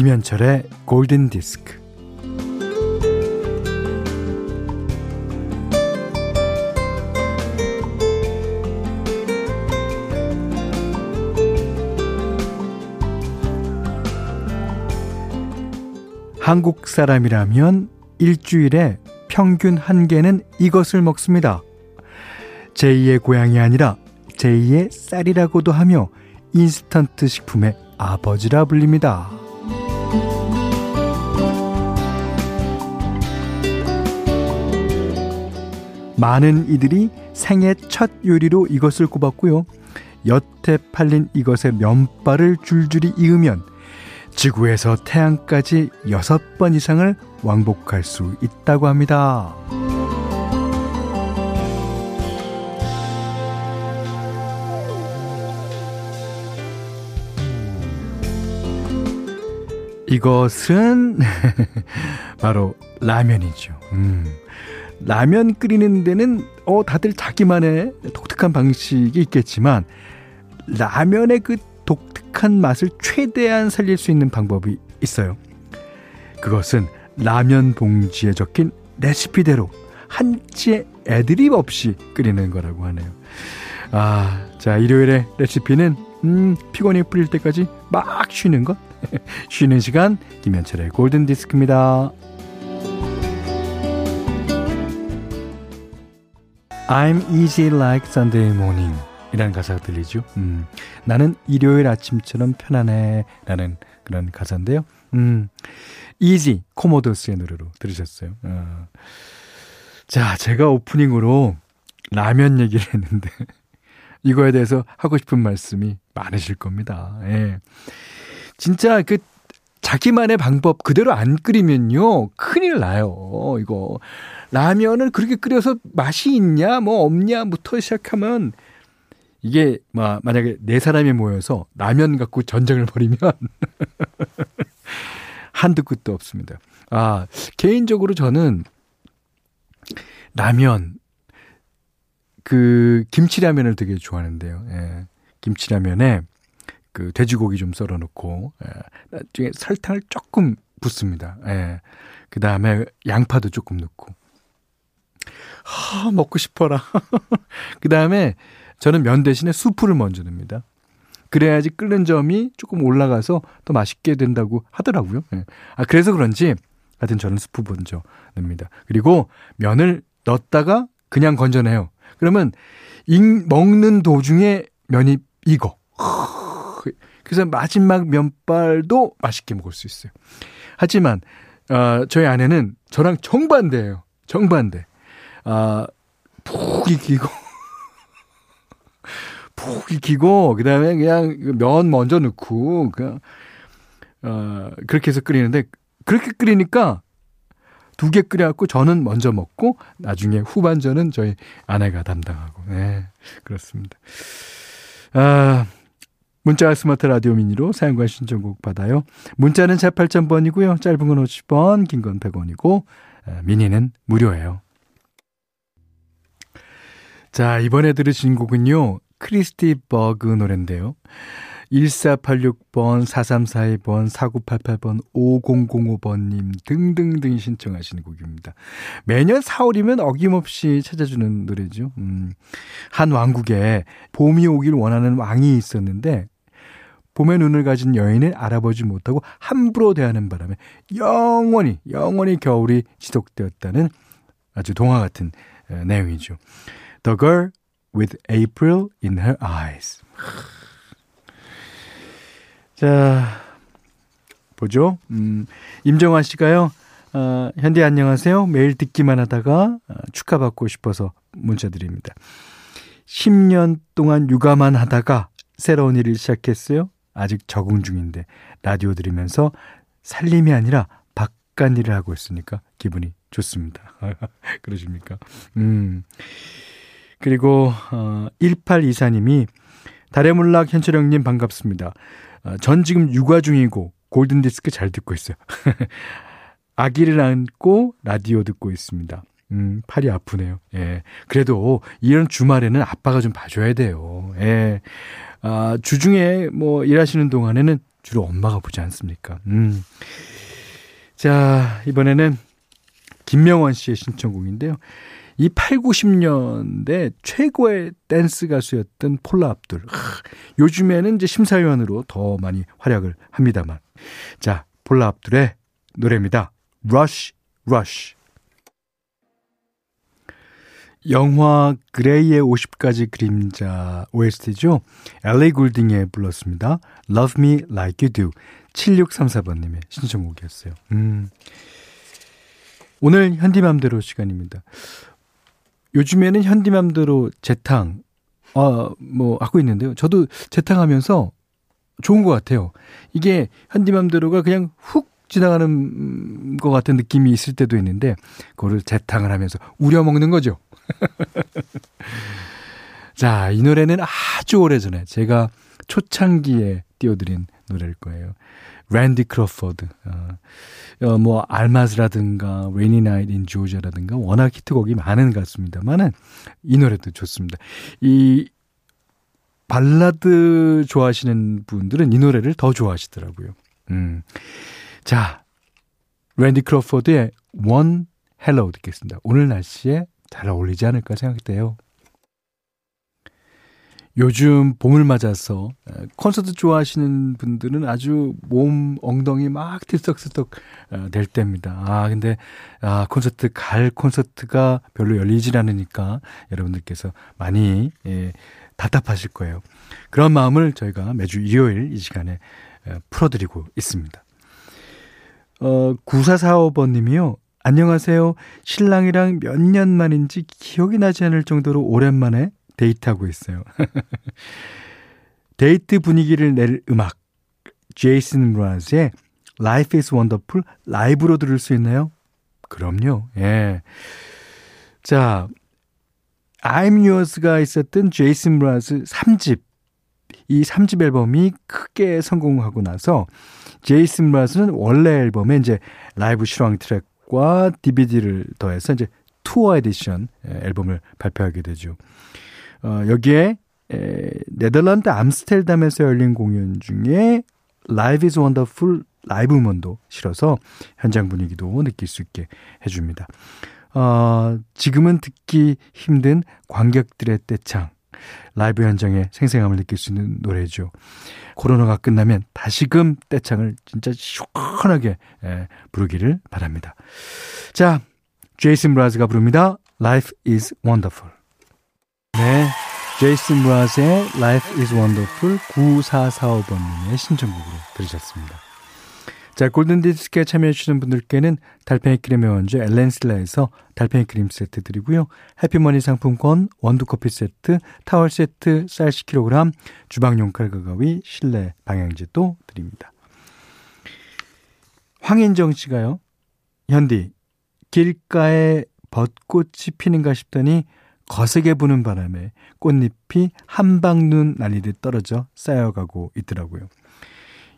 김현철의 골든 디스크. 한국 사람이라면 일주일에 평균 한 개는 이것을 먹습니다. 제2의 고향이 아니라 제2의 쌀이라고도 하며 인스턴트 식품의 아버지라 불립니다. 많은 이들이 생애 첫 요리로 이것을 꼽았고요. 여태 팔린 이것의 면발을 줄줄이 이으면 지구에서 태양까지 여섯 번 이상을 왕복할 수 있다고 합니다. 이것은 바로 라면이죠. 음. 라면 끓이는 데는 어 다들 자기만의 독특한 방식이 있겠지만 라면의 그 독특한 맛을 최대한 살릴 수 있는 방법이 있어요. 그것은 라면 봉지에 적힌 레시피대로 한치의 애드립 없이 끓이는 거라고 하네요. 아, 자, 일요일에 레시피는 음, 피곤이 풀릴 때까지 막 쉬는 것. 쉬는 시간 김현철의 골든 디스크입니다. I'm easy like Sunday morning 이라는 가사가 들리죠. 음, 나는 일요일 아침처럼 편안해 라는 그런 가사인데요. 음, easy 코모도스의 노래로 들으셨어요. 어. 자, 제가 오프닝으로 라면 얘기를 했는데 이거에 대해서 하고 싶은 말씀이 많으실 겁니다. 예. 진짜 그 자기만의 방법 그대로 안 끓이면요 큰일 나요. 이거 라면을 그렇게 끓여서 맛이 있냐 뭐 없냐부터 시작하면 이게 막 만약에 네 사람이 모여서 라면 갖고 전쟁을 벌이면 한두 끝도 없습니다. 아 개인적으로 저는 라면 그 김치라면을 되게 좋아하는데요. 예. 김치라면에 그 돼지고기 좀 썰어 놓고 예. 나중에 설탕을 조금 붓습니다. 예. 그 다음에 양파도 조금 넣고 하, 먹고 싶어라. 그 다음에 저는 면 대신에 수프를 먼저 넣습니다. 그래야지 끓는 점이 조금 올라가서 더 맛있게 된다고 하더라고요. 네. 아, 그래서 그런지 하여튼 저는 수프 먼저 넣습니다. 그리고 면을 넣었다가 그냥 건져내요. 그러면 익, 먹는 도중에 면이 익어. 그래서 마지막 면발도 맛있게 먹을 수 있어요. 하지만 어, 저희 아내는 저랑 정반대예요. 정반대. 아, 푹 익히고, 푹 익히고, 그 다음에 그냥 면 먼저 넣고, 그냥, 어, 그렇게 해서 끓이는데, 그렇게 끓이니까 두 개 끓여갖고 저는 먼저 먹고, 나중에 후반전은 저희 아내가 담당하고, 네, 그렇습니다. 아, 문자 스마트 라디오 미니로 사용과 신청곡 받아요. 문자는 샵 8000번이고요. 짧은 건 50원, 긴 건 100원이고, 미니는 무료예요. 자, 이번에 들으신 곡은요. 크리스 디 버그 노래인데요. 1486번, 4342번, 4988번, 5005번님 등등등 신청하시는 곡입니다. 매년 4월이면 어김없이 찾아주는 노래죠. 음, 한 왕국에 봄이 오길 원하는 왕이 있었는데, 봄의 눈을 가진 여인을 알아보지 못하고 함부로 대하는 바람에 영원히, 영원히 겨울이 지속되었다는 아주 동화 같은 내용이죠. The Girl with April in Her Eyes. 자, 보죠. 음, 임정환 씨가요. 어, 현대 안녕하세요. 매일 듣기만 하다가 어, 축하받고 싶어서 문자 드립니다. 10년 동안 육아만 하다가 새로운 일을 시작했어요. 아직 적응 중인데 라디오 들으면서 살림이 아니라 바깥 일을 하고 있으니까 기분이 좋습니다. 그러십니까? 음. 그리고 어 1824님이 달의 문락 현철형님 반갑습니다. 어, 전 지금 육아 중이고 골든디스크 잘 듣고 있어요. 아기를 안고 라디오 듣고 있습니다. 음, 팔이 아프네요. 예. 그래도 이런 주말에는 아빠가 좀 봐줘야 돼요. 예. 아, 주중에 뭐 일하시는 동안에는 주로 엄마가 보지 않습니까? 음. 자, 이번에는 김명원 씨의 신청곡인데요. 이 8, 90년대 최고의 댄스 가수였던 폴라 압둘. 하, 요즘에는 이제 심사위원으로 더 많이 활약을 합니다만. 자, 폴라 압둘의 노래입니다. Rush, Rush. 영화 그레이의 50가지 그림자 OST죠. 엘리 굴딩에 불렀습니다. Love Me Like You Do. 7634번님의 신청곡이었어요. 음. 오늘 현디맘대로 시간입니다. 요즘에는 현디맘대로 재탕, 어, 뭐, 하고 있는데요. 저도 재탕하면서 좋은 것 같아요. 이게 현디맘대로가 그냥 훅 지나가는 것 같은 느낌이 있을 때도 있는데, 그거를 재탕을 하면서 우려 먹는 거죠. 자, 이 노래는 아주 오래 전에 제가 초창기에 띄워드린 노래일 거예요. 랜디 크로포드. 어, 어, 뭐, 알마즈라든가, Rainy Night in Georgia라든가, 워낙 히트곡이 많은 가수입니다만은, 이 노래도 좋습니다. 이, 발라드 좋아하시는 분들은 이 노래를 더 좋아하시더라고요. 음. 자, 랜디 크로포드의 One Hello 듣겠습니다. 오늘 날씨에 잘 어울리지 않을까 생각돼요. 요즘 봄을 맞아서 콘서트 좋아하시는 분들은 아주 몸 엉덩이 막 들썩들썩 어, 될 때입니다. 아 근데 아 콘서트 갈 콘서트가 별로 열리질 않으니까 여러분들께서 많이 예, 답답하실 거예요. 그런 마음을 저희가 매주 일요일 이 시간에 풀어드리고 있습니다. 어 9445번님이요. 안녕하세요. 신랑이랑 몇 년 만인지 기억이 나지 않을 정도로 오랜만에 데이트하고 있어요. 데이트 분위기를 낼 음악. 제이슨 므라즈의 Life is Wonderful 라이브로 들을 수 있나요? 그럼요. 예. 자, I'm Yours가 있었던 제이슨 므라즈 3집. 이 3집 앨범이 크게 성공하고 나서 제이슨 므라즈는 원래 앨범에 이제 라이브 실황 트랙과 DVD를 더해서 이제 투어 에디션 앨범을 발표하게 되죠. 어, 여기에 에, 네덜란드 암스텔담에서 열린 공연 중에 Life is Wonderful 라이브 음원도 실어서 현장 분위기도 느낄 수 있게 해줍니다. 어, 지금은 듣기 힘든 관객들의 떼창, 라이브 현장의 생생함을 느낄 수 있는 노래죠. 코로나가 끝나면 다시금 떼창을 진짜 시원하게 에, 부르기를 바랍니다. 자, 제이슨 브라즈가 부릅니다. Life is Wonderful. 네. 제이슨 브라즈의 Life is Wonderful 9445번님의 신청곡으로 들으셨습니다. 자, 골든디스크에 참여해주시는 분들께는 달팽이 크림의 원조 엘렌슬라에서 달팽이 크림 세트 드리고요. 해피머니 상품권, 원두커피 세트, 타월 세트, 쌀 10kg, 주방용 칼과 가위, 실내 방향제도 드립니다. 황인정 씨가요. 현디, 길가에 벚꽃이 피는가 싶더니 거세게 부는 바람에 꽃잎이 한방눈 날리듯 떨어져 쌓여가고 있더라고요.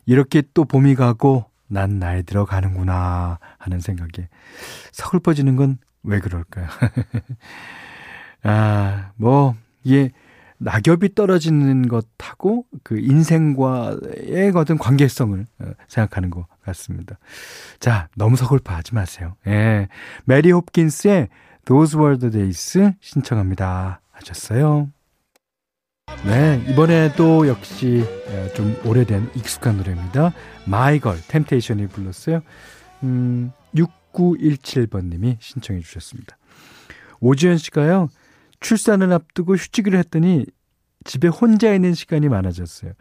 이렇게 또 봄이 가고 난 나이 들어가는구나 하는 생각에 서글퍼지는 건 왜 그럴까요? 아, 뭐, 이게 낙엽이 떨어지는 것하고 그 인생과의 어떤 관계성을 어, 생각하는 것 같습니다. 자, 너무 서글퍼하지 마세요. 예. 메리 홉킨스의 Those Were the Days 신청합니다. 하셨어요. 네, 이번에도 역시 좀 오래된 익숙한 노래입니다. Girl, 템테이션이 불렀어요. 음, 6917번님이 신청해 주셨습니다. 오지현 씨가요, 출산을 앞두고 휴직을 했더니 집에 혼자 있는 시간이 많아졌어요.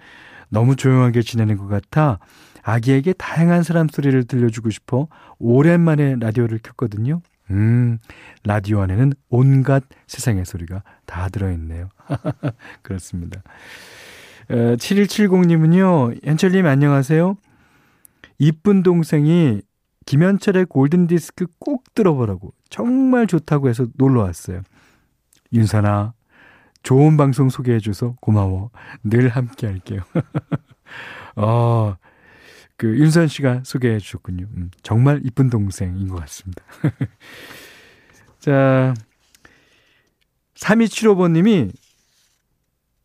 너무 조용하게 지내는 것 같아 아기에게 다양한 사람 소리를 들려주고 싶어 오랜만에 라디오를 켰거든요. 음, 라디오 안에는 온갖 세상의 소리가 다 들어있네요. 그렇습니다. 어, 7170님은요, 현철님 안녕하세요. 이쁜 동생이 김현철의 골든디스크 꼭 들어보라고 정말 좋다고 해서 놀러 왔어요. 윤선아, 좋은 방송 소개해줘서 고마워. 늘 함께 할게요. 어, 그 윤선 씨가 소개해 주셨군요. 음, 정말 이쁜 동생인 것 같습니다. 자, 3275번님이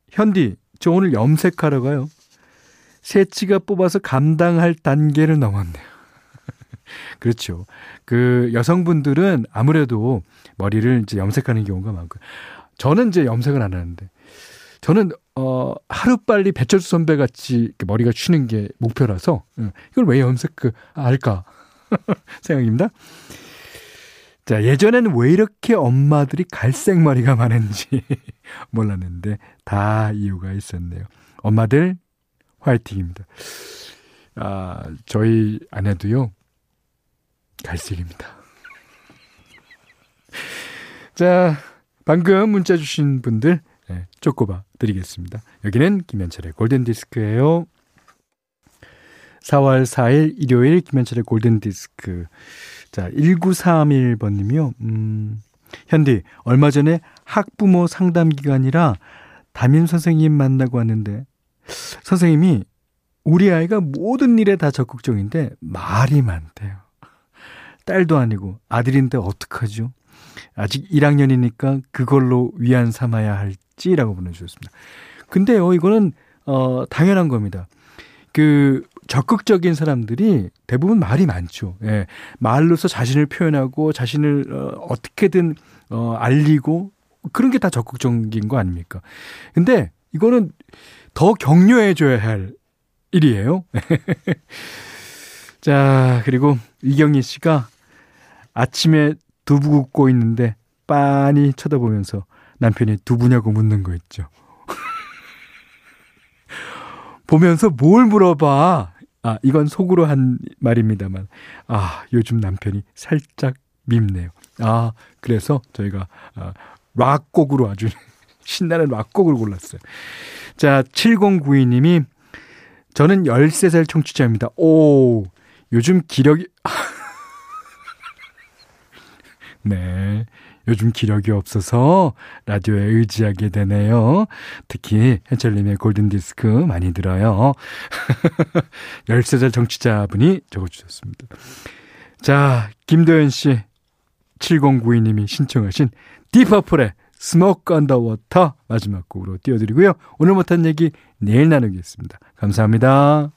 현디, 저 오늘 염색하러 가요. 새치가 뽑아서 감당할 단계를 넘었네요. 그렇죠. 그 여성분들은 아무래도 머리를 이제 염색하는 경우가 많고 저는 이제 염색을 안 하는데 저는 어 하루 빨리 배철수 선배 같이 머리가 쉬는 게 목표라서 이걸 왜 염색 그 생각입니다. 자 예전에는 왜 이렇게 엄마들이 갈색 머리가 많은지 몰랐는데 다 이유가 있었네요. 엄마들 화이팅입니다. 아 저희 아내도요 갈색입니다. 자 방금 문자 주신 분들 네, 쪼꼬바 드리겠습니다. 여기는 김현철의 골든디스크예요. 4월 4일 일요일 김현철의 골든디스크. 자, 1931번님이요. 음, 현디, 얼마 전에 학부모 상담 기간이라 담임 선생님 만나고 왔는데, 선생님이 우리 아이가 모든 일에 다 적극적인데 말이 많대요. 딸도 아니고 아들인데 어떡하죠? 아직 1학년이니까 그걸로 위안 삼아야 할지 라고 보내주셨습니다. 근데요, 이거는, 어, 당연한 겁니다. 그, 적극적인 사람들이 대부분 말이 많죠. 예. 말로서 자신을 표현하고 자신을, 어, 어떻게든, 어, 알리고 그런 게 다 적극적인 거 아닙니까? 근데 이거는 더 격려해줘야 할 일이에요. 자, 그리고 이경희 씨가 아침에 두부 굽고 있는데 빤히 쳐다보면서 남편이 두부냐고 묻는 거 있죠. 보면서 뭘 물어봐. 아, 이건 속으로 한 말입니다만. 아, 요즘 남편이 살짝 밉네요. 아, 그래서 저희가 아, 락곡으로 아주 신나는 락곡을 골랐어요. 자, 7092님이 저는 13살 청취자입니다. 오, 요즘 기력이 네. 요즘 기력이 없어서 라디오에 의지하게 되네요. 특히 현철님의 골든디스크 많이 들어요. 13살 청취자분이 적어주셨습니다. 자, 김도현 씨, 7092님이 신청하신 딥 퍼플의 Smoke on the Water 마지막 곡으로 띄워드리고요. 오늘 못한 얘기 내일 나누겠습니다. 감사합니다.